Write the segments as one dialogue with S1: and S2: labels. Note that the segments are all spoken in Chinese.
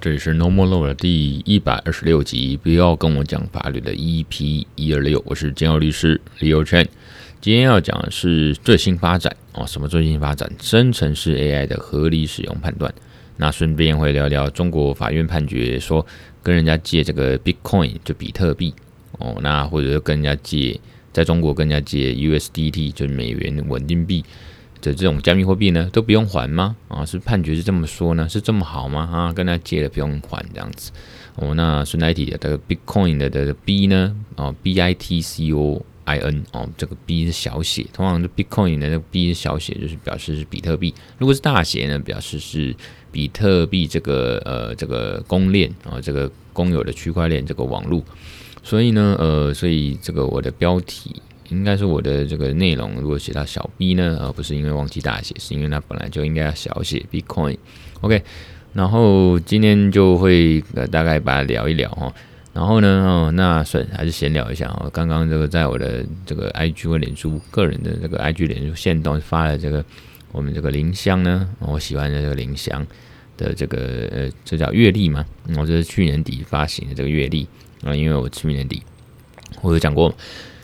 S1: 这里是 No More Law 的第一百二十六集，不要跟我讲法律的 EP 一二六，我是建佑律师 Leo Chen。今天要讲的是最新发展哦，什么最新发展？生成式 AI 的合理使用判断。那顺便会聊聊中国法院判决说，跟人家借这个 Bitcoin 就比特币哦，那或者跟人家借，在中国跟人家借 USDT 就是美元稳定币。的这种加密货币呢，都不用还吗？啊，是判决是这么说呢？是这么好吗？啊，跟他借了不用还这样子哦。那顺带提的这个 Bitcoin 的的 B 呢？哦，B I T C O I N 哦，这个 B 是小写，通常是 Bitcoin 的那个 B 是小写，就是表示是比特币。如果是大写呢，表示是比特币这个呃这个公链啊，这个公有的区块链这个网络。所以呢，呃，所以这个我的标题。应该是我的这个内容，如果写到小 b 呢，而不是因为忘记大写，是因为它本来就应该要小写 Bitcoin。OK，然后今天就会呃大概把它聊一聊哈，然后呢，哦，那算还是闲聊一下哦。刚刚这个在我的这个 IG 或脸书个人的这个 IG 脸书线动发了这个我们这个林香呢，我喜欢的这个林香的这个呃，这叫月历嘛，我这是去年底发行的这个月历啊，因为我去年底我有讲过。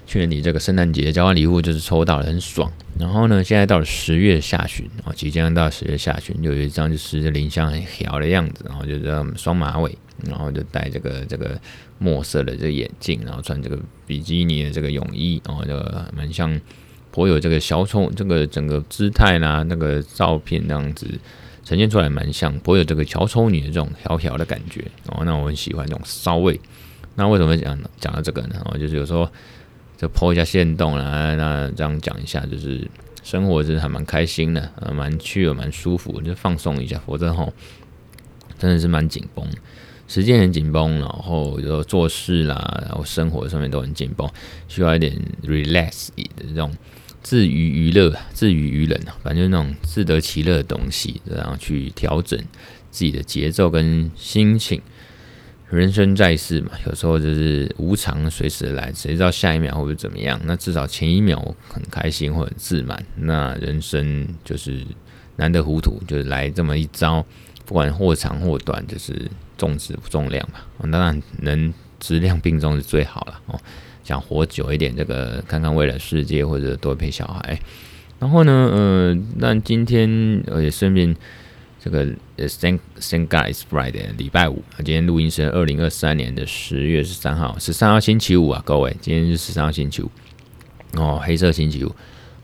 S1: 去年底这个圣诞节交换礼物就是抽到了，很爽。然后呢，现在到了十月下旬啊，即将到十月下旬，就有一张就是林香很小的样子，然后就这样双马尾，然后就戴这个这个墨色的这个眼镜，然后穿这个比基尼的这个泳衣，然后就蛮像颇有这个小丑这个整个姿态啦，那个照片那样子呈现出来蛮像颇有这个小丑女的这种小小的感觉哦。那我很喜欢这种骚味。那为什么讲讲到这个呢？哦，就是有时候。就 po 一下限动啦，那这样讲一下，就是生活真的还蛮开心的，呃，蛮趣的，蛮舒服，就放松一下。否则吼，真的是蛮紧绷，时间很紧绷，然后有做事啦，然后生活上面都很紧绷，需要一点 relax 的这种自娱娱乐、自娱娱人，反正就那种自得其乐的东西，然后去调整自己的节奏跟心情。人生在世嘛，有时候就是无常，随时来，谁知道下一秒会不会怎么样？那至少前一秒很开心或者自满，那人生就是难得糊涂，就是来这么一遭，不管或长或短，就是重质不重量嘛。当然能质量并重是最好了哦。想活久一点，这个看看未来世界，或者多陪小孩。然后呢，呃，那今天我也顺便。这个呃，Thank Thank God is Friday，礼拜五。今天录音是二零二三年的十月十三号，十三号星期五啊，各位，今天是十三号星期五哦，黑色星期五。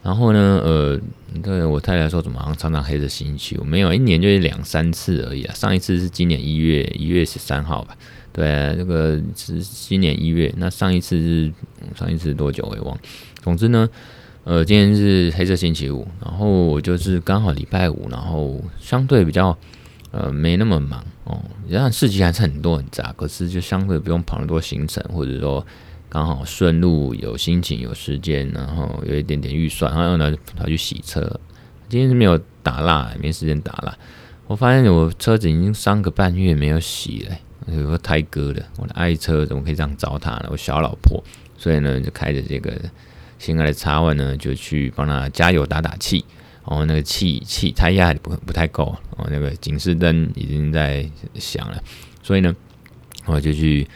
S1: 然后呢，呃，对我太太说，怎么好像常常黑色星期五？没有，一年就是两三次而已啊。上一次是今年一月一月十三号吧？对，这个是今年一月。那上一次是上一次多久我也忘。总之呢。呃，今天是黑色星期五，然后我就是刚好礼拜五，然后相对比较呃没那么忙哦，然后事情还是很多很杂，可是就相对不用跑那么多行程，或者说刚好顺路有心情有时间，然后有一点点预算，然后呢跑去洗车。今天是没有打蜡，没时间打蜡。我发现我车子已经三个半月没有洗了，有个胎哥的，我的爱车怎么可以这样糟蹋呢？我小老婆，所以呢就开着这个。新来的插完呢，就去帮他加油打打气，然后那个气气胎压不不太够，哦那个警示灯已经在响了，所以呢，我就去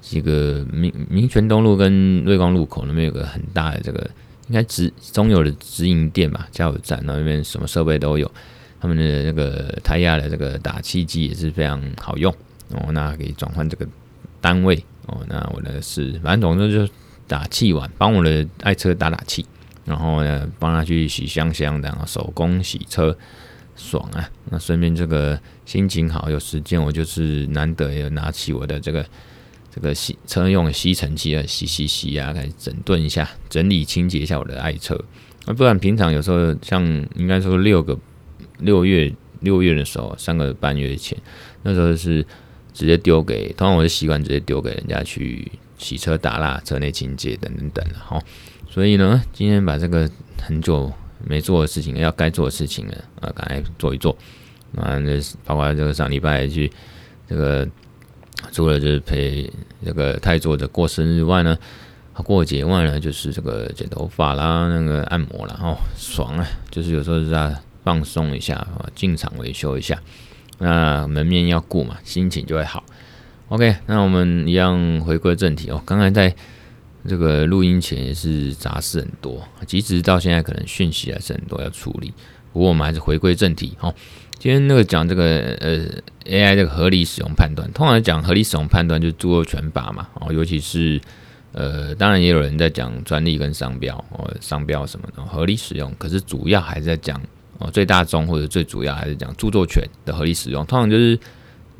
S1: 这个民民权东路跟瑞光路口那边有个很大的这个应该直中油的直营店吧，加油站，那边什么设备都有，他们的那个胎压的这个打气机也是非常好用。哦，那可以转换这个单位。哦，那我的是反正总之就。打气完，帮我的爱车打打气，然后呢，帮他去洗香香，然后手工洗车，爽啊！那顺便这个心情好，有时间我就是难得有拿起我的这个这个吸车用吸尘器啊，洗洗洗啊，开始整顿一下，整理清洁一下我的爱车。那不然平常有时候像应该说六个六月六月的时候，三个半月前，那时候是直接丢给，通常我的习惯直接丢给人家去。洗车、打蜡、车内清洁等等等好，所以呢，今天把这个很久没做的事情，要该做的事情呢，啊，赶快做一做。啊，那包括这个上礼拜去这个，除了就是陪这个太座的过生日外呢，过节外呢，就是这个剪头发啦，那个按摩啦，哦，爽啊！就是有时候是在放松一下，啊，进场维修一下。那门面要顾嘛，心情就会好。OK，那我们一样回归正题哦。刚才在这个录音前也是杂事很多，即使到现在可能讯息还是很多要处理。不过我们还是回归正题哦。今天那个讲这个呃 AI 这个合理使用判断，通常讲合理使用判断就是著作权法嘛哦，尤其是呃，当然也有人在讲专利跟商标哦，商标什么的合理使用，可是主要还是在讲哦最大宗或者最主要还是讲著作权的合理使用，通常就是。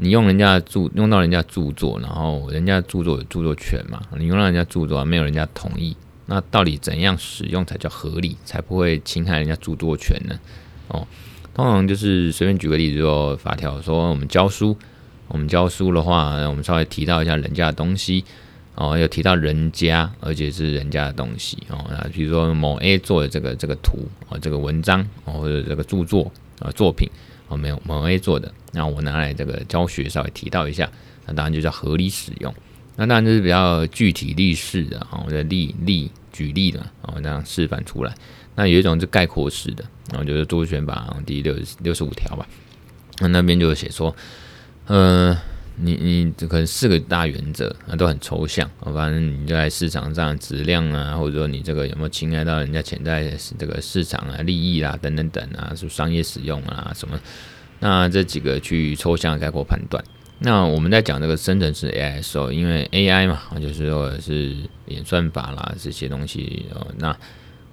S1: 你用人家的着用到人家著作，然后人家著作有著作权嘛？你用到人家著作没有人家同意，那到底怎样使用才叫合理，才不会侵害人家著作权呢？哦，通常就是随便举个例子，说法条说我们教书，我们教书的话，我们稍微提到一下人家的东西哦，有提到人家，而且是人家的东西哦。那比如说某 A 做的这个这个图啊，这个文章或者这个著作啊作品。哦，没有某 A 做的，那我拿来这个教学稍微提到一下，那当然就叫合理使用。那当然就是比较具体例式的啊，我的例例举例的啊，这样示范出来。那有一种是概括式的，然后就是多选法第六六十五条吧。那那边就写说，呃，你你可能四个大原则啊都很抽象，反正你在市场上质量啊，或者说你这个有没有侵害到人家潜在的这个市场啊利益啦等等等啊，是商业使用啊什么。那这几个去抽象概括判断。那我们在讲这个生成式 AI 的时候，因为 AI 嘛，就是说是演算法啦这些东西。哦，那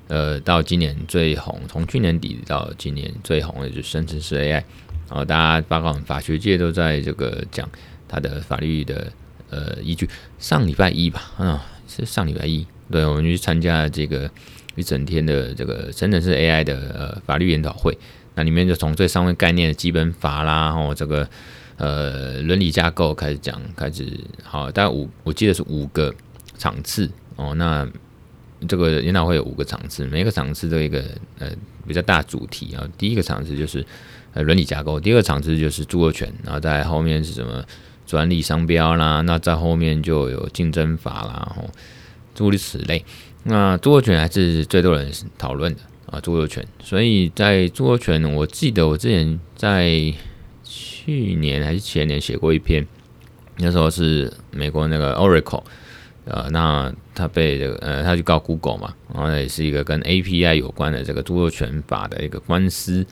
S1: 呃，到今年最红，从去年底到今年最红的就是生成式 AI。然后大家包括法学界都在这个讲它的法律的呃依据。上礼拜一吧，啊，是上礼拜一，对，我们去参加这个一整天的这个生成式 AI 的呃法律研讨会。那里面就从最上面概念的基本法啦，然后这个呃伦理架构开始讲，开始好，大概五我记得是五个场次哦。那这个研讨会有五个场次，每个场次都一个呃比较大主题啊。第一个场次就是呃伦理架构，第二个场次就是著作权，然后在后面是什么专利商标啦，那在后面就有竞争法啦，然后诸如此类。那著作权还是最多人讨论的。啊，著作权，所以在著作权，我记得我之前在去年还是前年写过一篇，那时候是美国那个 Oracle，呃，那他被这个呃，他去告 Google 嘛，然后也是一个跟 API 有关的这个著作权法的一个官司，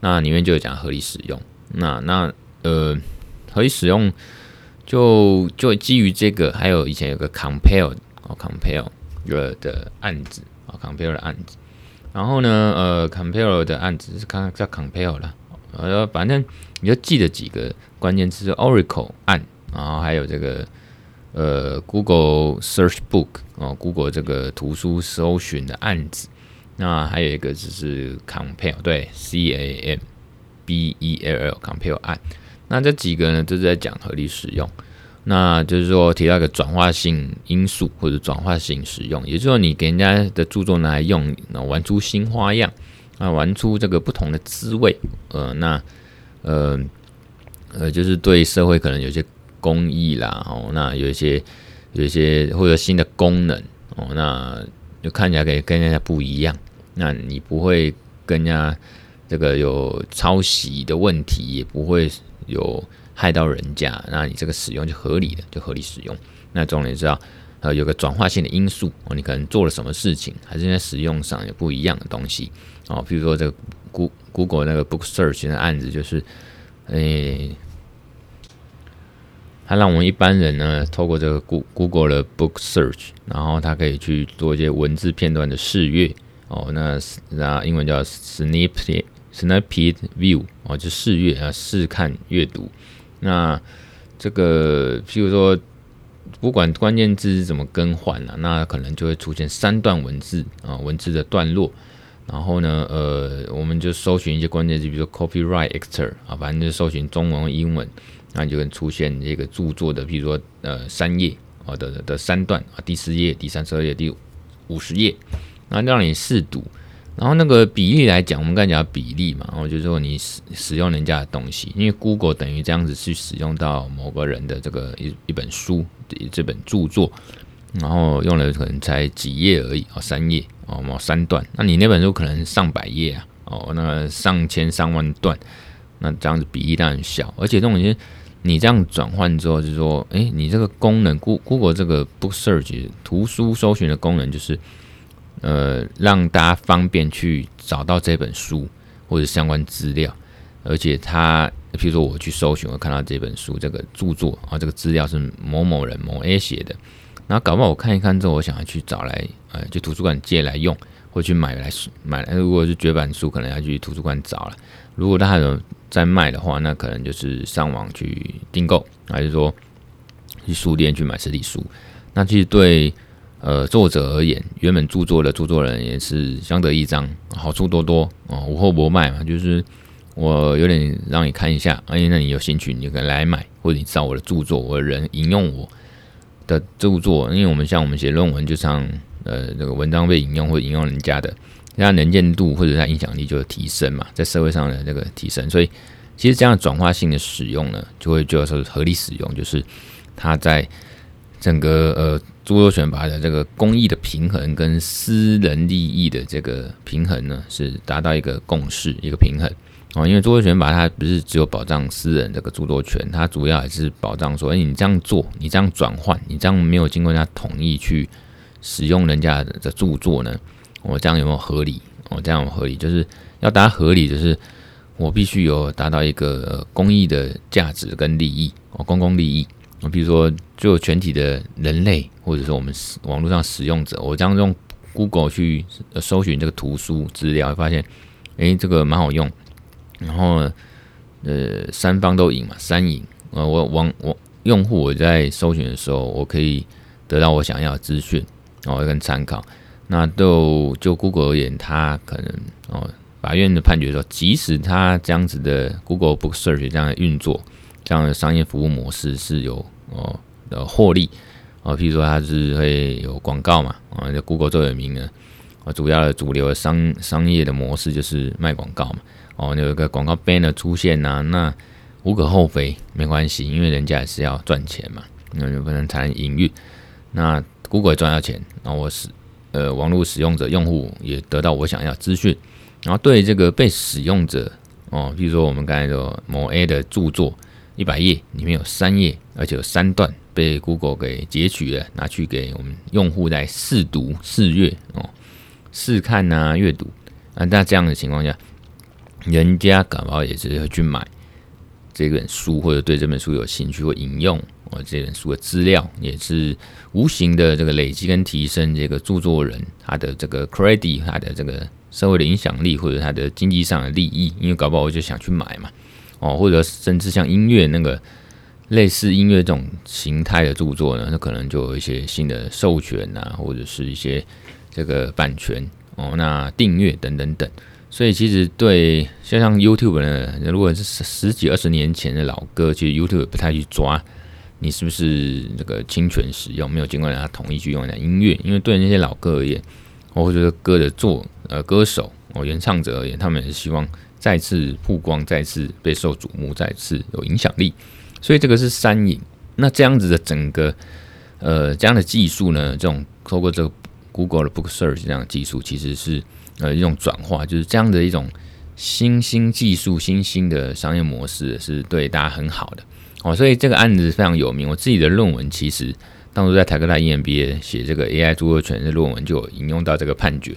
S1: 那里面就有讲合理使用，那那呃，合理使用就就基于这个，还有以前有个 Compare 哦，Compare 的案子啊，Compare 的案子。然后呢，呃，Compare 的案子是刚刚叫 Compare 了，呃，反正你就记得几个关键词，Oracle 案，然后还有这个呃 Google Search Book 哦，Google 这个图书搜寻的案子，那还有一个就是 Compare，对，C A M B E L L Compare 案，那这几个呢都是在讲合理使用。那就是说提到一个转化性因素或者转化性使用，也就是说你给人家的著作拿来用，那玩出新花样，啊，玩出这个不同的滋味，呃，那呃呃，就是对社会可能有些公益啦，哦，那有一些有一些或者新的功能，哦，那就看起来可以跟人家不一样，那你不会跟人家这个有抄袭的问题，也不会有。害到人家，那你这个使用就合理的，就合理使用。那重点是要呃有个转化性的因素哦，你可能做了什么事情，还是在使用上有不一样的东西哦。比如说这个 Google 那个 Book Search 的案子，就是诶，它让我们一般人呢透过这个 Google 的 Book Search，然后它可以去做一些文字片段的试阅哦。那那英文叫 Snippet snap View 哦，就试阅啊，试看阅读。那这个，譬如说，不管关键字是怎么更换了，那可能就会出现三段文字啊，文字的段落。然后呢，呃，我们就搜寻一些关键字，比如说 copyright expert 啊，反正就搜寻中文和、英文，那你就会出现这个著作的，譬如说呃三页啊的的三段啊，第四页、第三十二页、第五十页，那让你试读。然后那个比例来讲，我们刚才讲比例嘛，然后就是说你使使用人家的东西，因为 Google 等于这样子去使用到某个人的这个一一本书这本著作，然后用了可能才几页而已哦，三页哦，某三段，那你那本书可能上百页啊，哦，那上千上万段，那这样子比例当然小，而且这种东西你这样转换之后，就是说，哎、欸，你这个功能，Google 这个 Book Search 图书搜寻的功能，就是呃让大家方便去找到这本书或者相关资料，而且他，譬如说我去搜寻，我看到这本书这个著作啊，这个资料是某某人某 A 写的，然后搞不好我看一看之后，我想要去找来，呃，就图书馆借来用。或去买来买来，如果是绝版书，可能要去图书馆找了。如果他还有在卖的话，那可能就是上网去订购，还是说去书店去买实体书。那其实对呃作者而言，原本著作的著作人也是相得益彰，好处多多哦，无后不卖嘛。就是我有点让你看一下，哎，那你有兴趣，你就可以来买，或者你找我的著作，我的人引用我的著作，因为我们像我们写论文，就像。呃，这个文章被引用或者引用人家的，它能见度或者它影响力就会提升嘛，在社会上的那个提升，所以其实这样转化性的使用呢，就会就要说合理使用，就是它在整个呃著作权法的这个公益的平衡跟私人利益的这个平衡呢，是达到一个共识，一个平衡哦。因为著作权法它不是只有保障私人这个著作权，它主要还是保障说，哎，你这样做，你这样转换，你这样没有经过人家同意去。使用人家的著作呢？我这样有没有合理？我这样有合理，就是要达合理，就是我必须有达到一个公益的价值跟利益哦，公共利益。我比如说，就全体的人类，或者说我们网络上使用者，我这样用 Google 去搜寻这个图书资料，发现，诶，这个蛮好用。然后呢，呃，三方都赢嘛，三赢。呃，我网我用户我在搜寻的时候，我可以得到我想要的资讯。哦，跟参考，那都就 Google 而言，它可能哦，法院的判决说，即使它这样子的 Google Book Search 这样运作，这样的商业服务模式是有哦的获利。哦，譬如说它是会有广告嘛，啊，就 Google 最有名的，哦，主要的主流的商商业的模式就是卖广告嘛，哦，有一个广告 banner 出现呐，那无可厚非，没关系，因为人家也是要赚钱嘛，那就不能谈营运，那。Google 赚到钱，然后我使呃网络使用者用户也得到我想要资讯，然后对这个被使用者哦，譬如说我们刚才说某 A 的著作一百页里面有三页，而且有三段被 Google 给截取了，拿去给我们用户来试读试阅哦，试看呐、阅读啊，那这样的情况下，人家搞不好也是会去买这本书，或者对这本书有兴趣或引用。我这本书的资料也是无形的这个累积跟提升这个著作人他的这个 credit，他的这个社会的影响力或者他的经济上的利益，因为搞不好我就想去买嘛，哦，或者甚至像音乐那个类似音乐这种形态的著作呢，那可能就有一些新的授权啊，或者是一些这个版权哦，那订阅等等等。所以其实对像像 YouTube 呢，如果是十几二十年前的老歌，其实 YouTube 不太去抓。你是不是这个侵权使用，没有经过人家同意去用人家音乐？因为对那些老歌而言，或者歌的作呃歌手哦原唱者而言，他们也是希望再次曝光，再次备受瞩目，再次有影响力。所以这个是三赢。那这样子的整个呃这样的技术呢，这种透过这个 Google 的 Book Search 这样的技术，其实是呃一种转化，就是这样的一种新兴技术、新兴的商业模式，是对大家很好的。哦，所以这个案子非常有名。我自己的论文其实当初在台科大 EMBA 写这个 AI 著作权的论文，就有引用到这个判决，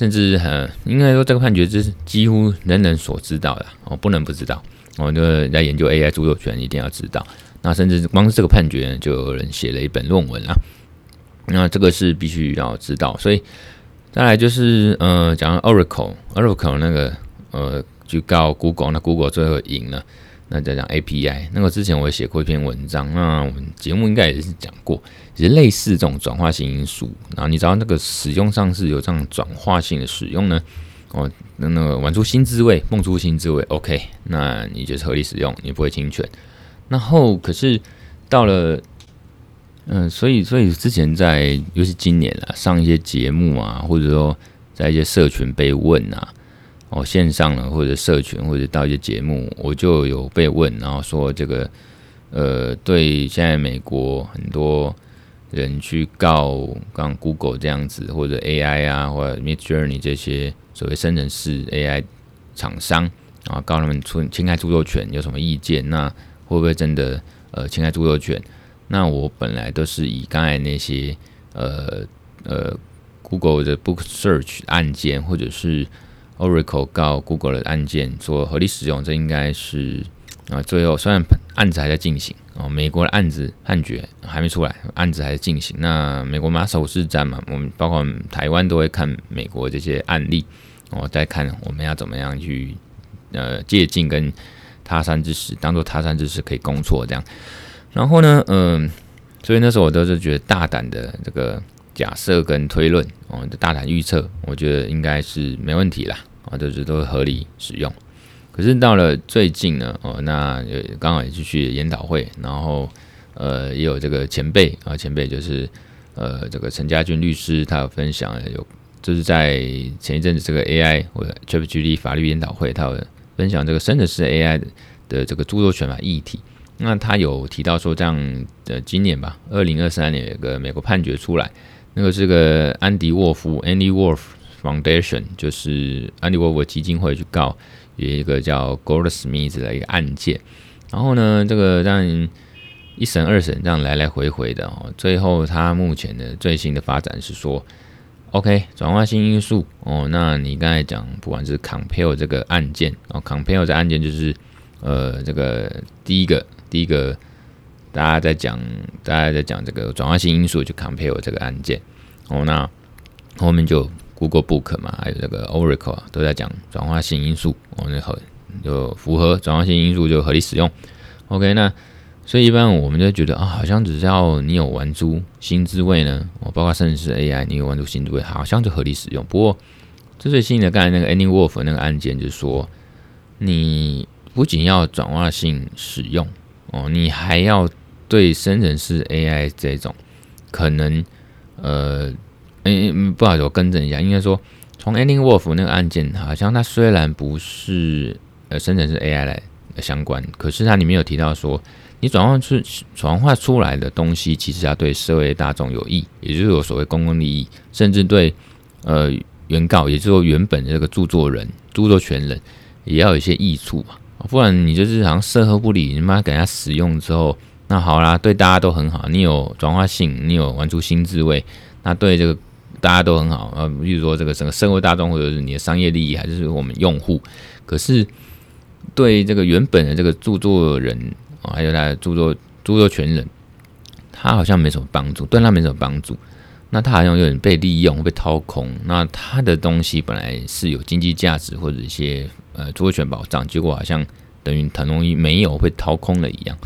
S1: 甚至呃，应该说这个判决是几乎人人所知道的哦，不能不知道。我哦，就在研究 AI 著作权，一定要知道。那甚至光是这个判决，就有人写了一本论文啊。那这个是必须要知道。所以再来就是呃，讲 Oracle，Oracle 那个呃，去告 Google，那 Google 最后赢了。那再讲 API，那个之前我也写过一篇文章，那我们节目应该也是讲过，其实类似这种转化性因素，然后你知道那个使用上是有这样转化性的使用呢，哦，那那个玩出新滋味，蹦出新滋味，OK，那你就是合理使用，你不会侵权。然后可是到了，嗯、所以所以之前在，尤其今年啊，上一些节目啊，或者说在一些社群被问啊。哦，线上了或者社群或者到一些节目，我就有被问，然后说这个，呃，对现在美国很多人去告刚 Google 这样子，或者 AI 啊，或者 Midjourney 这些所谓生成式 AI 厂商，啊，告他们出侵害著作权有什么意见？那会不会真的呃侵害著作权？那我本来都是以刚才那些呃呃 Google 的 Book Search 案件，或者是 Oracle 告 Google 的案件做合理使用，这应该是啊，最后虽然案子还在进行哦，美国的案子判决还没出来，案子还在进行。那美国马首是瞻嘛，我们包括台湾都会看美国这些案例，我再看我们要怎么样去呃借鉴跟他山之石，当做他山之石可以攻错这样。然后呢，嗯，所以那时候我都是觉得大胆的这个假设跟推论，哦，大胆预测，我觉得应该是没问题啦，啊，就是都合理使用。可是到了最近呢，哦，那刚好也去去研讨会，然后呃，也有这个前辈啊，前辈就是呃，这个陈家军律师，他有分享有，就是在前一阵子这个 AI 或者 c h a p g d 法律研讨会，他有分享这个生成式 AI 的的这个著作权法议题。那他有提到说，这样的今年吧，二零二三年有个美国判决出来，那个是个安迪沃夫 （Andy Wolf Foundation），就是安迪沃沃基金会去告有一个叫 Goldsmith 的一个案件。然后呢，这个让一审二审这样来来回回的哦，最后他目前的最新的发展是说，OK，转化性因素哦，那你刚才讲，不管是 Compare 这个案件哦，Compare 这案件就是呃，这个第一个。第一个，大家在讲，大家在讲这个转化性因素，就 compare 这个案件哦。那后面就 Google Book 嘛，还有这个 Oracle 都在讲转化性因素我们合就符合转化性因素就合理使用。OK，那所以一般我们就觉得啊，好像只要你有玩出新滋味呢，哦，包括甚至是 AI，你有玩出新滋味，好像就合理使用。不过这最新的刚才那个 Anywolf 那个案件，就是说你不仅要转化性使用。哦，你还要对生成式 AI 这种可能，呃，诶，不好意思，我更正一下，应该说，从 Andy Wolf 那个案件，好像它虽然不是呃生成式 AI 来相关，可是它里面有提到说，你转换出转化出来的东西，其实要对社会大众有益，也就是有所谓公共利益，甚至对呃原告，也就是说原本的这个著作人、著作权人，也要有一些益处嘛。不然你就是好像社会不理，你妈给人家使用之后，那好啦，对大家都很好，你有转化性，你有玩出新滋味，那对这个大家都很好。呃，比如说这个整个社会大众，或者是你的商业利益，还是我们用户，可是对这个原本的这个著作人，还有他的著作著作权人，他好像没什么帮助，对他没什么帮助。那他好像有点被利用、被掏空。那他的东西本来是有经济价值或者一些呃著作权保障，结果好像等于很容易没有被掏空了一样。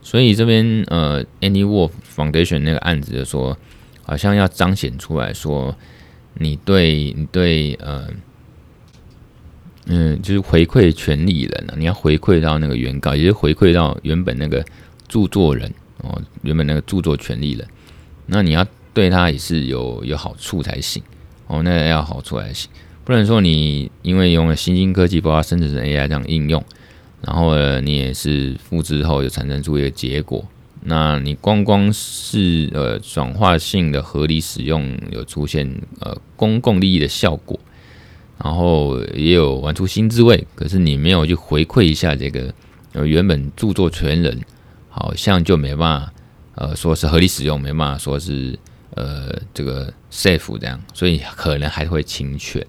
S1: 所以这边呃，Any Wolf Foundation 那个案子就说，好像要彰显出来说，你对你对呃嗯，就是回馈权利人啊，你要回馈到那个原告，也是回馈到原本那个著作人哦，原本那个著作权利人，那你要。对他也是有有好处才行哦，那要好处才行，不能说你因为用了新兴科技，包括生成 AI 这样应用，然后呢，你也是复制后就产生出一个结果，那你光光是呃转化性的合理使用有出现呃公共利益的效果，然后也有玩出新滋味，可是你没有去回馈一下这个呃原本著作权人，好像就没办法呃说是合理使用，没办法说是。呃，这个 safe 这样，所以可能还会侵权。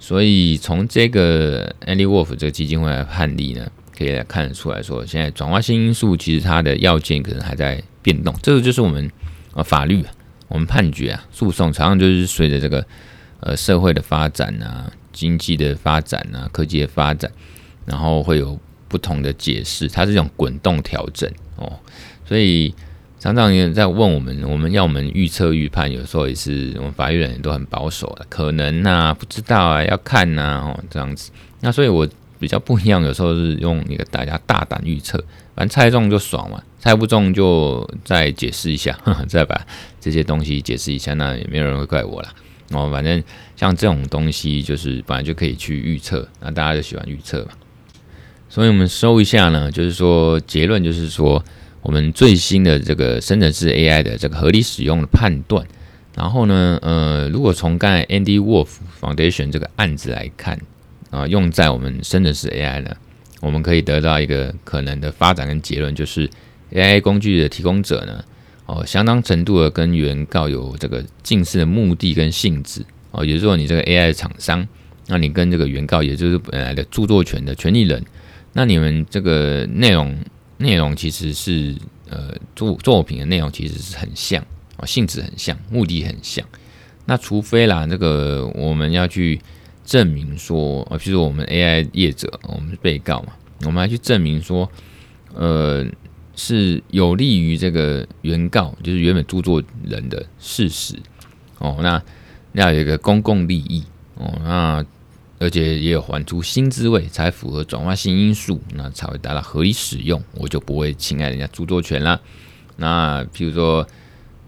S1: 所以从这个 Andy Wolf 这个基金会的判例呢，可以看得出来说，现在转化性因素其实它的要件可能还在变动。这个就是我们呃法律，我们判决啊，诉讼常常就是随着这个呃社会的发展啊、经济的发展啊、科技的发展，然后会有不同的解释，它是这种滚动调整哦，所以。常常有人在问我们，我们要我们预测预判，有时候也是我们法律人都很保守的，可能呐、啊，不知道啊，要看呐、啊，哦，这样子。那所以我比较不一样，有时候是用一个大家大胆预测，反正猜中就爽嘛，猜不中就再解释一下呵呵，再把这些东西解释一下，那也没有人会怪我啦。哦，反正像这种东西就是本来就可以去预测，那大家就喜欢预测嘛。所以我们收一下呢，就是说结论就是说。我们最新的这个生成式 AI 的这个合理使用的判断，然后呢，呃，如果从刚才 Andy Wolf Foundation 这个案子来看，啊用在我们生成式 AI 呢，我们可以得到一个可能的发展跟结论，就是 AI 工具的提供者呢，哦，相当程度的跟原告有这个近似的目的跟性质，哦，也就是说你这个 AI 厂商，那你跟这个原告，也就是本来的著作权的权利人，那你们这个内容内容其实是呃作作品的内容其实是很像，哦，性质很像，目的很像，那除非啦，这个我们要去证明说，呃，譬如我们 AI 业者，我们是被告嘛，我们还去证明说，呃。是有利于这个原告，就是原本著作人的事实哦。那要有一个公共利益哦，那而且也有还出新滋味，才符合转化性因素，那才会达到合理使用，我就不会侵害人家著作权啦。那譬如说，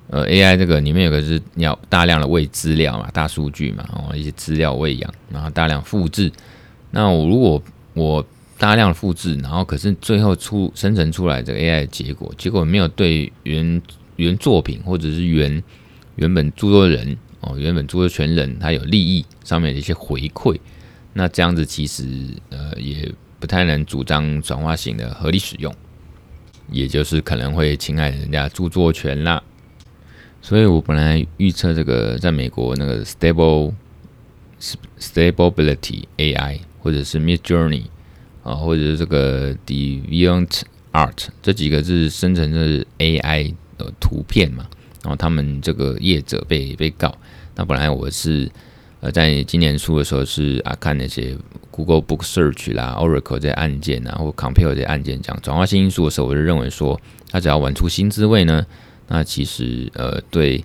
S1: 呃，AI 这个里面有个是要大量的喂资料嘛，大数据嘛，哦，一些资料喂养，然后大量复制。那我如果我大量复制，然后可是最后出生成出来这个 AI 的结果，结果没有对原原作品或者是原原本著作人哦，原本著作权人他有利益上面的一些回馈，那这样子其实呃也不太能主张转化型的合理使用，也就是可能会侵害人家著作权啦。所以我本来预测这个在美国那个 Stable Stability AI 或者是 Midjourney。啊，或者是这个 Deviant Art 这几个是生成的 AI 的图片嘛，然后他们这个业者被被告。那本来我是呃在今年初的时候是啊看那些 Google Book Search 啦、Oracle 这些案件啊，或 Compare 这些案件讲转化性因素的时候，我就认为说，他只要玩出新滋味呢，那其实呃对，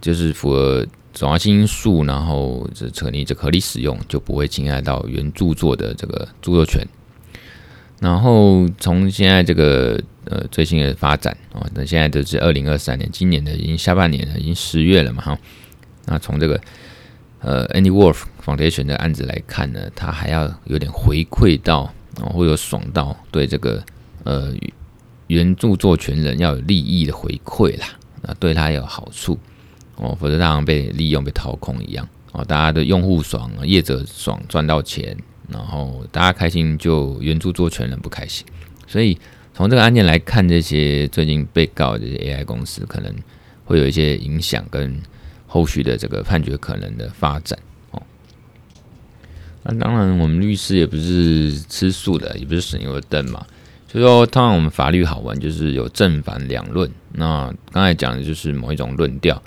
S1: 就是符合。转化性因素，然后这成立这合理使用，就不会侵害到原著作的这个著作权。然后从现在这个呃最新的发展啊，那现在都是二零二三年，今年的已经下半年了，已经十月了嘛哈。那从这个呃 Andy Wolf Foundation 的案子来看呢，他还要有点回馈到啊，或者爽到对这个呃原著作权人要有利益的回馈啦，那对他有好处。哦，否则他好像被利用、被掏空一样哦。大家的用户爽，业者爽，赚到钱，然后大家开心，就原著作权人不开心。所以从这个案件来看，这些最近被告的这些 AI 公司可能会有一些影响，跟后续的这个判决可能的发展哦。那当然，我们律师也不是吃素的，也不是省油的灯嘛。所以说，通常我们法律好玩，就是有正反两论。那刚才讲的就是某一种论调。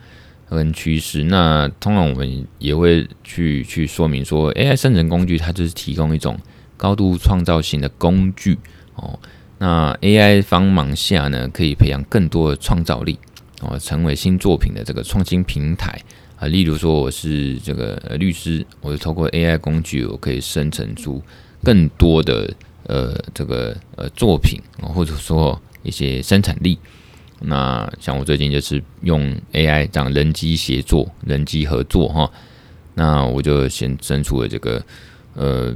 S1: 跟趋势，那通常我们也会去去说明说，AI 生成工具它就是提供一种高度创造性的工具哦。那 AI 帮忙下呢，可以培养更多的创造力哦，成为新作品的这个创新平台啊。例如说，我是这个律师，我就透过 AI 工具，我可以生成出更多的呃这个呃作品，或者说一些生产力。那像我最近就是用 AI 这样人机协作、人机合作哈，那我就先生出了这个呃，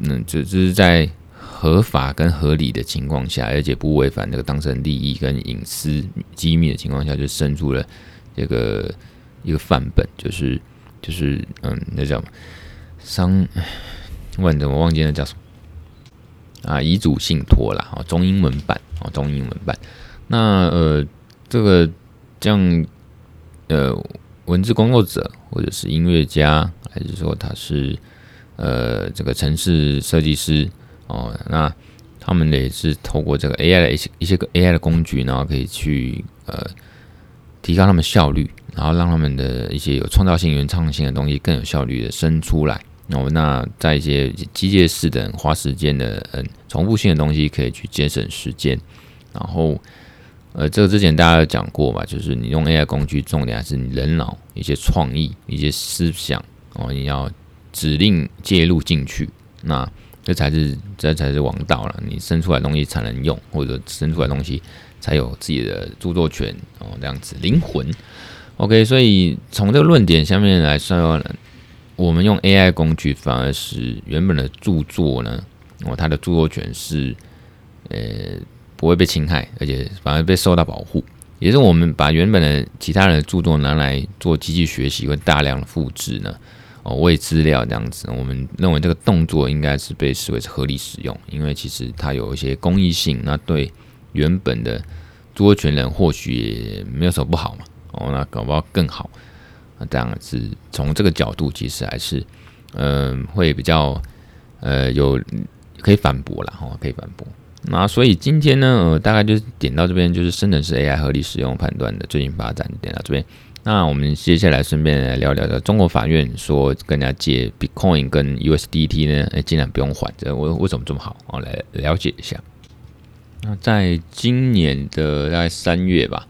S1: 嗯，这这是在合法跟合理的情况下，而且不违反这个当事人利益跟隐私机密的情况下，就生出了这个一个范本，就是就是嗯，那叫什么商，问怎么忘记那叫什么啊？遗嘱信托啦，哦，中英文版哦，中英文版。那呃，这个这样呃，文字工作者或者是音乐家，还是说他是呃这个城市设计师哦，那他们也是透过这个 AI 的一些一些个 AI 的工具，然后可以去呃提高他们效率，然后让他们的一些有创造性、原创性的东西更有效率的生出来。哦，那在一些机械式的花时间的嗯重复性的东西，可以去节省时间，然后。呃，这个之前大家有讲过吧，就是你用 AI 工具，重点还是你人脑一些创意、一些思想哦，你要指令介入进去，那这才是这才是王道了。你生出来东西才能用，或者生出来东西才有自己的著作权哦，这样子灵魂。OK，所以从这个论点下面来说，我们用 AI 工具反而是原本的著作呢，哦，它的著作权是呃。不会被侵害，而且反而被受到保护。也是我们把原本的其他人的著作拿来做机器学习，跟大量的复制呢，哦喂资料这样子，我们认为这个动作应该是被视为是合理使用，因为其实它有一些公益性，那对原本的著作权人或许也没有什么不好嘛。哦，那搞不好更好。这样子从这个角度，其实还是嗯、会比较呃有可以反驳了哈，可以反驳。那所以今天呢，呃，大概就是点到这边，就是生成式 AI 合理使用判断的最近发展，点到这边。那我们接下来顺便来聊聊的，中国法院说跟人家借 Bitcoin 跟 USDT 呢，哎，竟然不用还，这为为什么这么好？我来了解一下。那在今年的大概三月吧，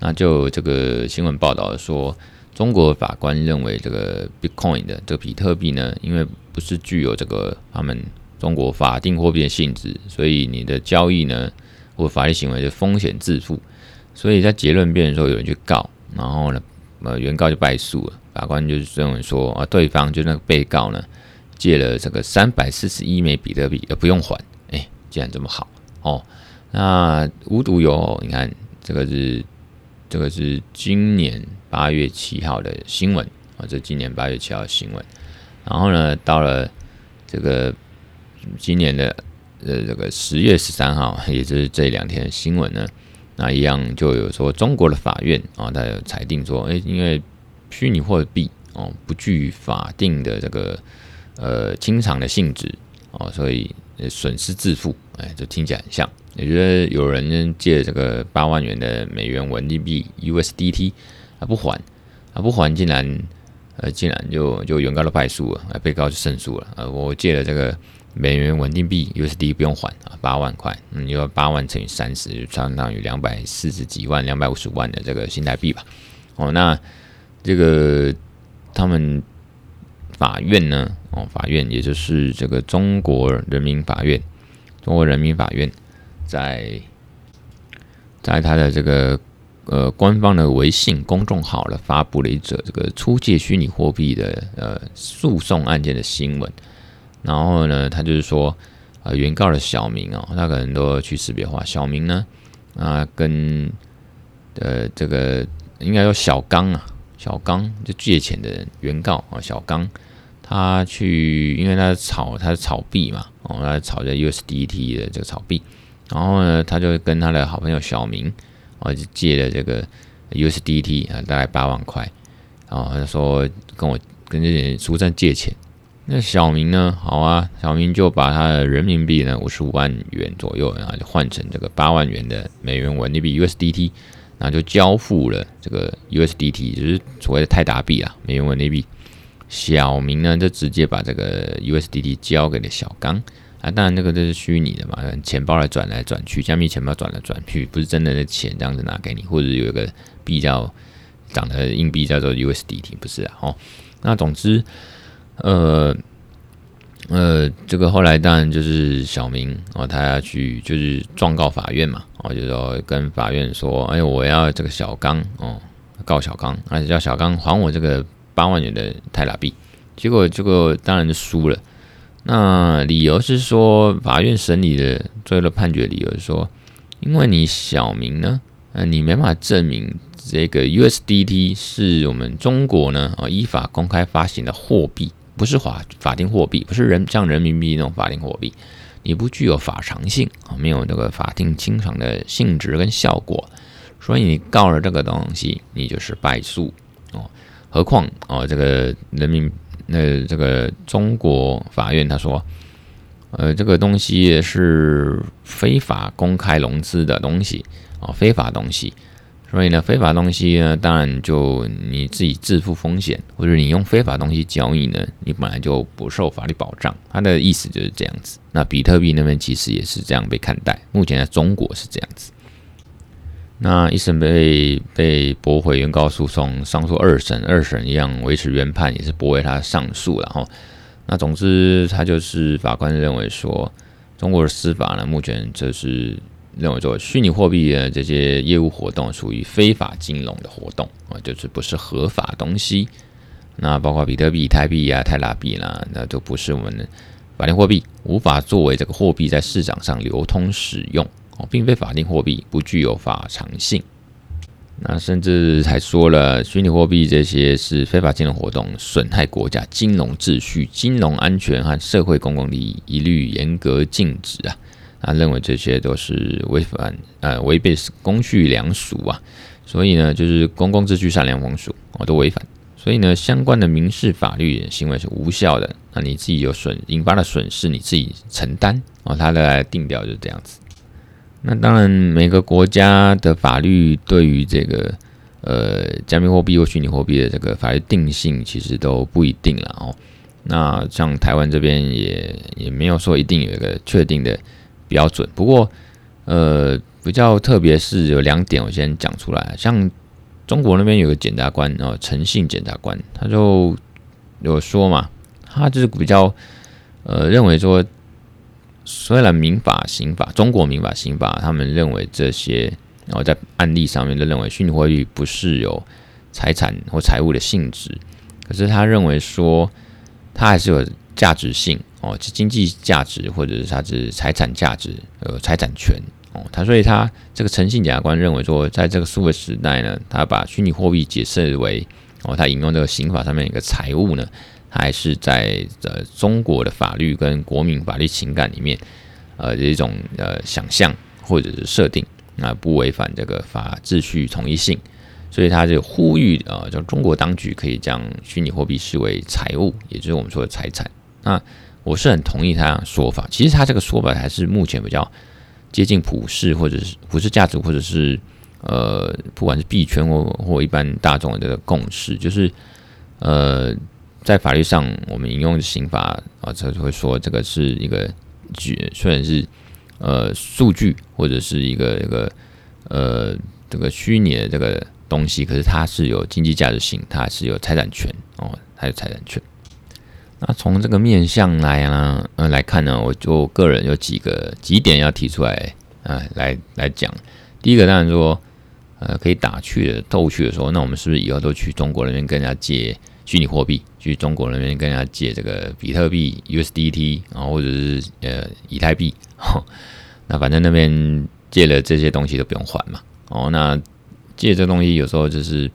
S1: 那就这个新闻报道说，中国法官认为这个 Bitcoin 的这个比特币呢，因为不是具有这个他们。中国法定货币的性质，所以你的交易呢，或法律行为的风险自负，所以在结论辩的时候，有人去告，然后呢，呃，原告就败诉了。法官就是认为说，啊，对方就那个被告呢，借了这个三百四十一枚比特币，而不用还，哎，既然这么好哦，那无独有偶，你看这个是这个是今年八月七号的新闻啊，这今年八月七号的新闻，然后呢，到了这个。今年的呃这个十月十三号，也就是这两天的新闻呢，那一样就有说中国的法院啊，它有裁定说，诶，因为虚拟货币哦不具法定的这个呃清偿的性质哦，所以损失自负，哎，这听起来很像，也觉得有人借这个八万元的美元稳定币 USDT 啊不还啊不还，竟然呃竟然就就原告都败诉了，啊被告就胜诉了，呃我借了这个。美元稳定币 USD 不用还啊，八万块，嗯，你说八万乘以三十，就相当于两百四十几万、两百五十万的这个新台币吧。哦，那这个他们法院呢？哦，法院也就是这个中国人民法院，中国人民法院在在他的这个呃官方的微信公众号了，发布了一则这个出借虚拟货币的呃诉讼案件的新闻。然后呢，他就是说，呃，原告的小明哦，他可能都去识别化。小明呢，啊，跟呃这个应该说小刚啊，小刚就借钱的人，原告啊，小刚他去，因为他炒他是炒币嘛，哦，他炒这 USDT 的这个炒币，然后呢，他就跟他的好朋友小明，啊，就借了这个 USDT 啊，大概八万块，然后他说跟我跟这些人出站借钱。那小明呢？好啊，小明就把他的人民币呢五十五万元左右，然后就换成这个八万元的美元稳定币 USDT，然后就交付了这个 USDT，就是所谓的泰达币啊，美元稳定币。小明呢就直接把这个 USDT 交给了小刚啊，当然那个都是虚拟的嘛，钱包来转来转去，加密钱包转来转去，不是真的的钱这样子拿给你，或者有一个币叫长的硬币叫做 USDT，不是啊？哦，那总之。呃呃，这个后来当然就是小明哦，他要去就是状告法院嘛，哦，就说跟法院说，哎，我要这个小刚哦，告小刚，而且叫小刚还我这个八万元的泰拉币，结果这个当然就输了。那理由是说，法院审理的最后的判决理由是说，因为你小明呢，呃，你没法证明这个 USDT 是我们中国呢啊依法公开发行的货币。不是法法定货币，不是人像人民币那种法定货币，你不具有法偿性啊，没有这个法定清偿的性质跟效果，所以你告了这个东西，你就是败诉哦。何况哦，这个人民那这个中国法院他说，呃，这个东西是非法公开融资的东西哦，非法东西。所以呢，非法东西呢，当然就你自己自负风险，或者你用非法东西交易呢，你本来就不受法律保障。他的意思就是这样子。那比特币那边其实也是这样被看待，目前在中国是这样子。那一审被被驳回原告诉讼，上诉二审，二审一样维持原判，也是驳回他上诉。然后，那总之他就是法官认为说，中国的司法呢，目前就是。认为说虚拟货币的这些业务活动属于非法金融的活动啊，就是不是合法东西。那包括比特币、泰币啊、泰拉币啦，那都不是我们的法定货币，无法作为这个货币在市场上流通使用并非法定货币，不具有法偿性。那甚至还说了，虚拟货币这些是非法金融活动，损害国家金融秩序、金融安全和社会公共利益，一律严格禁止啊！他认为这些都是违反呃违背公序良俗啊，所以呢，就是公共秩序、善良风俗哦都违反。所以呢，相关的民事法律行为是无效的。那你自己有损引发的损失，你自己承担哦。他的定调就是这样子。那当然，每个国家的法律对于这个呃加密货币或虚拟货币的这个法律定性，其实都不一定了哦。那像台湾这边也也没有说一定有一个确定的标准。不过，呃，比较特别是有两点，我先讲出来，像。中国那边有个检察官哦，诚信检察官，他就有说嘛，他就是比较呃认为说，虽然民法、刑法，中国民法、刑法，他们认为这些，然后在案例上面都认为虚拟货币不是有财产或财物的性质，可是他认为说，它还是有价值性哦，是经济价值或者是它是财产价值，呃，财产权。哦，他所以他这个诚信检察官认为说，在这个数位时代呢，他把虚拟货币解释为哦，他引用这个刑法上面一个财物呢，还是在呃中国的法律跟国民法律情感里面呃这种呃想象或者是设定啊，不违反这个法秩序统一性，所以他就呼吁呃，就中国当局可以将虚拟货币视为财物，也就是我们说的财产。那我是很同意他说法，其实他这个说法还是目前比较。接近普世或者是普世价值，或者是呃，不管是币圈或或一般大众的共识，就是呃，在法律上，我们引用刑法啊，就会说这个是一个据，虽然是呃数据或者是一个一个呃这个虚拟的这个东西，可是它是有经济价值性，它是有财产权哦，它有财产权。那从这个面向来呢，呃，来看呢，我就个人有几个几点要提出来，呃，来来讲。第一个当然说，呃，可以打趣的逗趣的说，那我们是不是以后都去中国那边跟人家借虚拟货币，去中国那边跟人家借这个比特币 USDT，然后或者是呃以太币，那反正那边借了这些东西都不用还嘛。哦，那借这东西有时候就是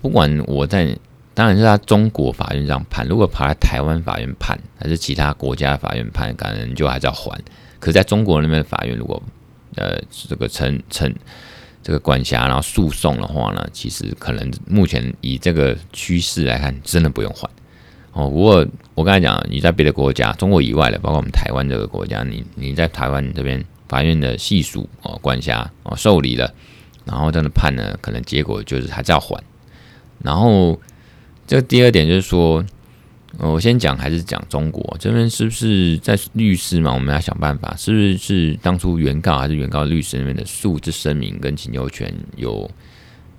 S1: 不管我在。当然是他中国法院这样判，如果跑来台湾法院判，还是其他国家法院判，可能就还是要还。可在中国那边法院，如果呃这个承承这个管辖，然后诉讼的话呢，其实可能目前以这个趋势来看，真的不用还。哦，不过我刚才讲，你在别的国家，中国以外的，包括我们台湾这个国家，你你在台湾这边法院的系数哦管辖哦受理了，然后这样的判呢，可能结果就是还是要还，然后。这第二点就是说，我先讲还是讲中国这边是不是在律师嘛？我们要想办法，是不是是当初原告还是原告律师那边的诉之声明跟请求权有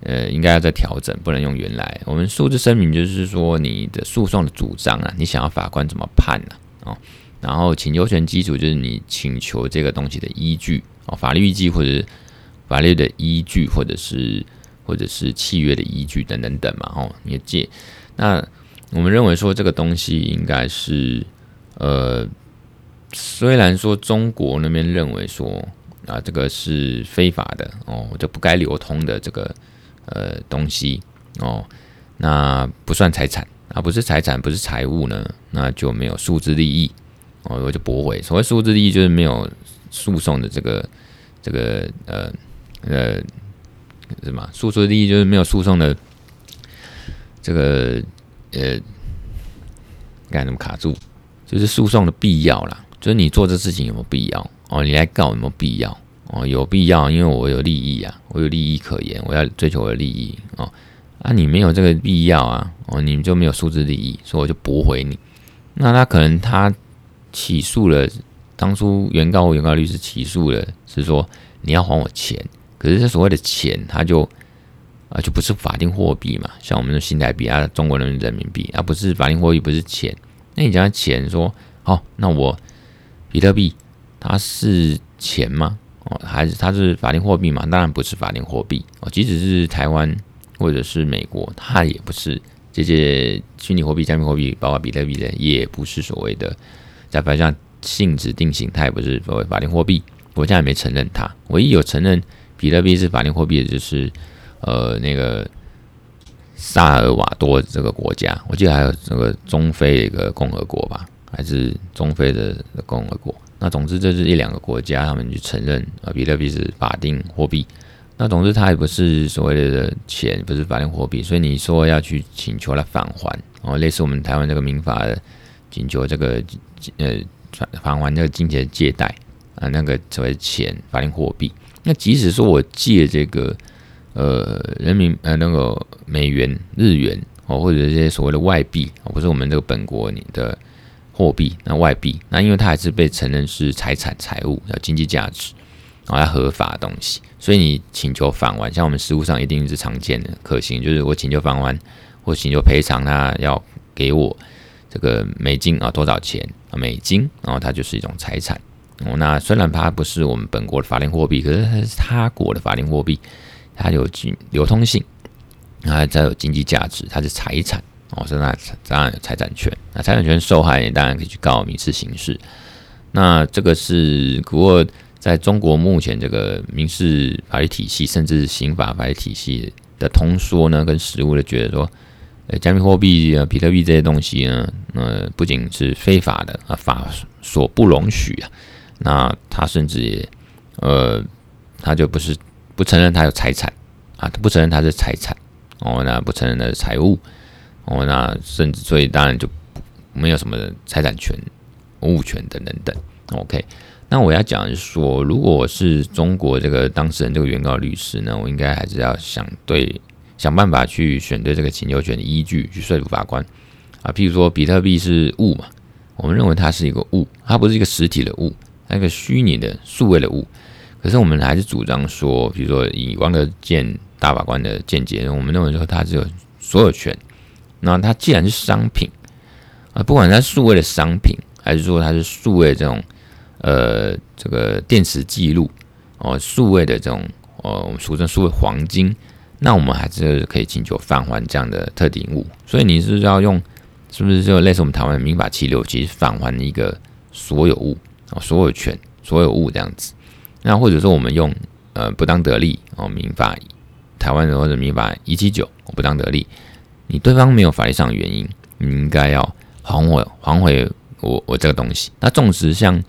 S1: 呃，应该要再调整，不能用原来。我们诉字声明就是说你的诉讼的主张啊，你想要法官怎么判呢？哦，然后请求权基础就是你请求这个东西的依据哦，法律依据或者法律的依据，或者是或者是契约的依据等等等嘛。哦，你借。那我们认为说这个东西应该是，呃，虽然说中国那边认为说啊这个是非法的哦，就不该流通的这个呃东西哦，那不算财产啊，不是财产，不是财物呢，那就没有诉之利益哦，我就驳回。所谓诉之利益就是没有诉讼的这个这个呃呃什么？诉之利益就是没有诉讼的。这个呃，干什么卡住？就是诉讼的必要啦，就是你做这事情有没有必要？哦，你来告有没有必要？哦，有必要，因为我有利益啊，我有利益可言，我要追求我的利益哦。啊，你没有这个必要啊，哦，你们就没有诉之利益，所以我就驳回你。那他可能他起诉了，当初原告或原告律师起诉了，是说你要还我钱，可是这所谓的钱，他就。啊，就不是法定货币嘛，像我们的新台币啊，中国人民人民币啊，不是法定货币，不是钱。那你讲钱说，好、哦，那我比特币它是钱吗？哦，还是它是法定货币嘛？当然不是法定货币哦。即使是台湾或者是美国，它也不是这些虚拟货币、加密货币，包括比特币的，也不是所谓的在法上性质定型，它也不是所谓法定货币。国家也没承认它，唯一有承认比特币是法定货币的就是。呃那个萨尔瓦多这个国家，我记得还有这个中非的一个共和国吧，还是中非的共和国。那总之这是一两个国家，他们就承认啊，比特币是法定货币。那总之它也不是所谓的钱，不是法定货币，所以你说要去请求来返还哦，类似我们台湾这个民法的请求这个呃返还这个金钱借贷啊，那个所谓钱法定货币。那即使说我借这个呃人民呃那个美元、日元哦，或者这些所谓的外币哦，不是我们这个本国你的。货币，那外币，那因为它还是被承认是财产、财物，要经济价值，然后要合法的东西，所以你请求返还，像我们实务上一定是常见的可行，就是我请求返还，或请求赔偿，他要给我这个美金啊多少钱啊美金，然后它就是一种财产。哦，那虽然它不是我们本国的法定货币，可是它是他国的法定货币，它有流通性，它再有经济价值，它是财产。哦，是那当然有财产权，那财产权受害人当然可以去告民事刑事。那这个是不过在中国目前这个民事法律体系，甚至刑法法律体系的通说呢，跟实务的觉得说，呃，加密货币啊、比特币这些东西呢，呃，不仅是非法的啊，法所不容许啊，那他甚至也呃，他就不是不承认他有财产啊，他不承认他是财产哦，那不承认的财物。哦，那甚至所以当然就没有什么财产权、物权等等等。OK，那我要讲说，如果我是中国这个当事人，这个原告律师呢，我应该还是要想对想办法去选对这个请求权的依据，去说服法官啊。譬如说，比特币是物嘛，我们认为它是一个物，它不是一个实体的物，它是一个虚拟的数位的物。可是我们还是主张说，比如说以王德健大法官的见解，我们认为说它只有所有权。那它既然是商品啊，不管它数位的商品，还是说它是数位这种呃这个电池记录哦，数位的这种哦，我们俗称数位黄金，那我们还是可以请求返还这样的特定物。所以你是要用，是不是就类似我们台湾的民法七六其实返还一个所有物啊，所有权所有物这样子？那或者说我们用呃不当得利哦，民法台湾的或者民法一七九不当得利。你对方没有法律上的原因，你应该要还我还回我我这个东西。那纵使像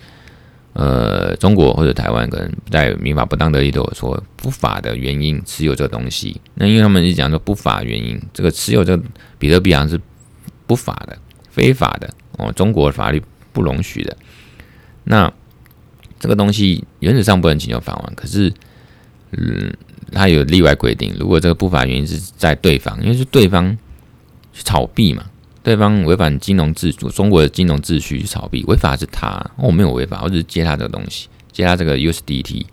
S1: 呃中国或者台湾可能在民法不当得利都有说不法的原因持有这个东西，那因为他们是讲说不法原因，这个持有这个比特币好像是不法的、非法的哦，中国法律不容许的。那这个东西原则上不能请求返还，可是嗯，它有例外规定，如果这个不法原因是在对方，因为是对方。去炒币嘛？对方违反金融秩序，中国的金融秩序去炒币，违法是他，我没有违法，我只是借他这个东西，借他这个 USDT，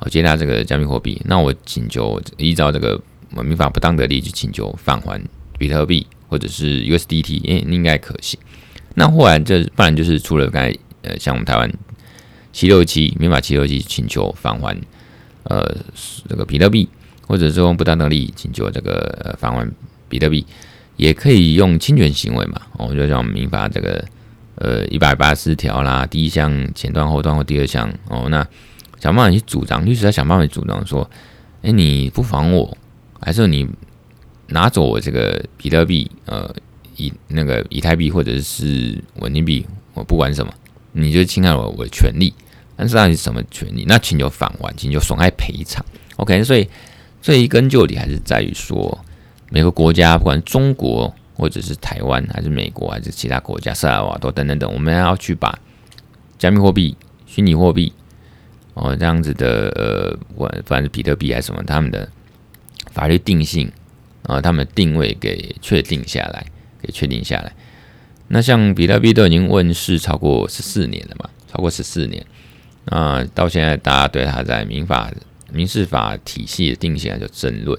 S1: 我借他这个加密货币，那我请求依照这个民法不当得利去请求返还比特币或者是 USDT，应应该可行。那后来这不然就是除了刚才呃，像我们台湾七六七民法七六七请求返还呃这个比特币，或者是用不当得利请求这个返还比特币。也可以用侵权行为嘛？哦，就像民法这个呃一百八十条啦，第一项前段后段或第二项哦，那想办法去主张，律师在想办法去主张说，哎、你不防我，还是你拿走我这个比特币呃以那个以太币或者是稳定币，我不管什么，你就侵害了我我的权利，但是到底是什么权利？那请求返还，请求损害赔偿。OK，所以这一根究底还是在于说。每个国家，不管中国或者是台湾，还是美国，还是其他国家，萨尔瓦多等等等，我们要去把加密货币、虚拟货币哦这样子的呃，不管反正比特币还是什么，他们的法律定性啊，他们的定位给确定下来，给确定下来。那像比特币都已经问世超过十四年了嘛，超过十四年啊，到现在大家对它在民法、民事法体系的定性还有争论。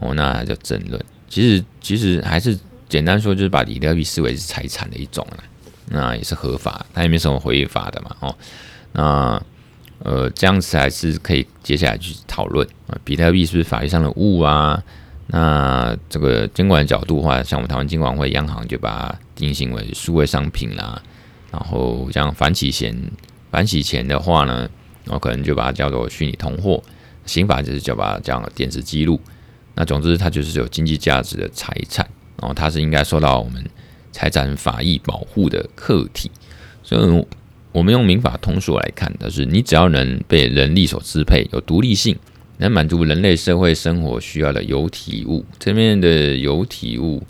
S1: 哦，那就争论。其实，其实还是简单说，就是把比特币视为是财产的一种了。那也是合法，它也没什么违法的嘛。哦，那呃，这样子还是可以接下来去讨论啊，比特币是不是法律上的物啊？那这个监管角度的话，像我们台湾金管会、央行就把它定性为数位商品啦。然后像反洗钱、反洗钱的话呢，然后可能就把它叫做虚拟通货。刑法就是叫把它叫电子记录。那总之，它就是有经济价值的财产，然后它是应该受到我们财产法益保护的客体。所以，我们用民法通说来看，就是你只要能被人力所支配，有独立性，能满足人类社会生活需要的有体物，这边的有体物，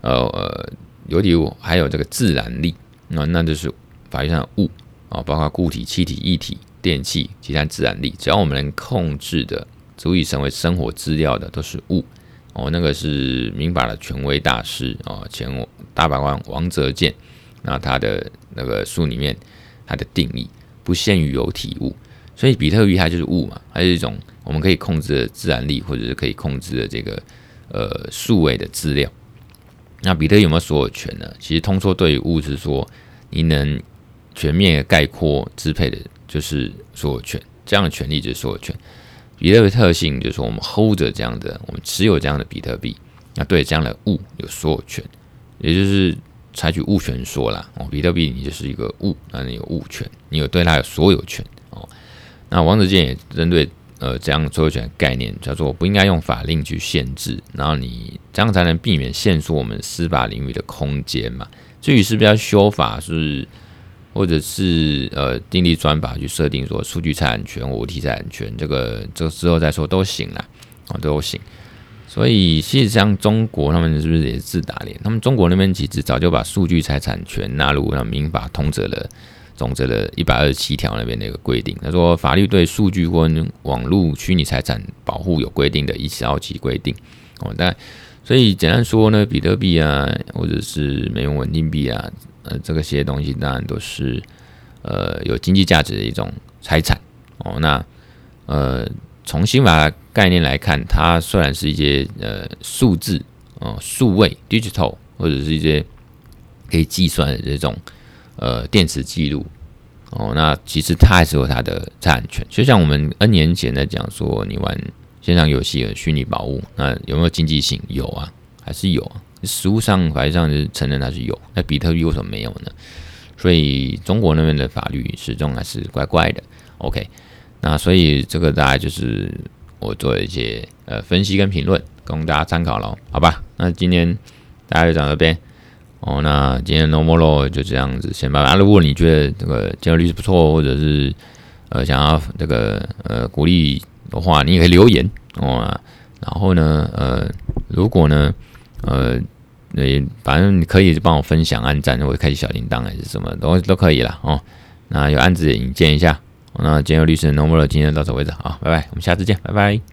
S1: 呃，有体物还有这个自然力，那那就是法律上的物啊，包括固体、气体、液体、电气、其他自然力，只要我们能控制的。足以成为生活资料的都是物哦，那个是民法的权威大师哦，前大法官王泽建，那他的那个书里面，他的定义不限于有体物，所以比特币它就是物嘛，它是一种我们可以控制的自然力，或者是可以控制的这个呃数位的资料。那比特有没有所有权呢？其实通说对于物是说，你能全面概括支配的，就是所有权，这样的权利就是所有权。比特币特性就是说，我们 hold 着这样的，我们持有这样的比特币，那对这样的物有所有权，也就是采取物权说啦。哦，比特币你就是一个物，那你有物权，你有对它有所有权哦。那王子健也针对呃这样所有权概念，叫做不应该用法令去限制，然后你这样才能避免限缩我们司法领域的空间嘛。至于是不是要修法是？或者是呃订立专法去设定说数据财产权、物体财产权，这个这之后再说都行啦，啊都行。所以事实上中国他们是不是也是自打脸？他们中国那边其实早就把数据财产权纳入了民法通则的总则的一百二十七条那边的一个规定。他说法律对数据或网络虚拟财产保护有规定的，依照其规定。哦，但所以简单说呢，比特币啊，或者是美元稳定币啊。呃，这个些东西当然都是呃有经济价值的一种财产哦。那呃，从新法概念来看，它虽然是一些呃数字哦、数位 （digital） 或者是一些可以计算的这种呃电池记录哦，那其实它还是有它的财产权。就像我们 N 年前在讲说，你玩线上游戏的虚拟宝物，那有没有经济性？有啊，还是有啊。实物上法律上是承认它是有，那比特币为什么没有呢？所以中国那边的法律始终还是怪怪的。OK，那所以这个大概就是我做一些呃分析跟评论，供大家参考喽，好吧？那今天大家就讲到这边哦。那今天 No More Law 就这样子先拜拜。啊，如果你觉得这个交易率是不错，或者是呃想要这个呃鼓励的话，你也可以留言哦。然后呢，呃，如果呢。呃，你反正你可以帮我分享、按赞，或者开启小铃铛，还是什么都都可以了哦。那有案子也引荐一下。那今天有律师 No More 今天到此为止，好，拜拜，我们下次见，拜拜。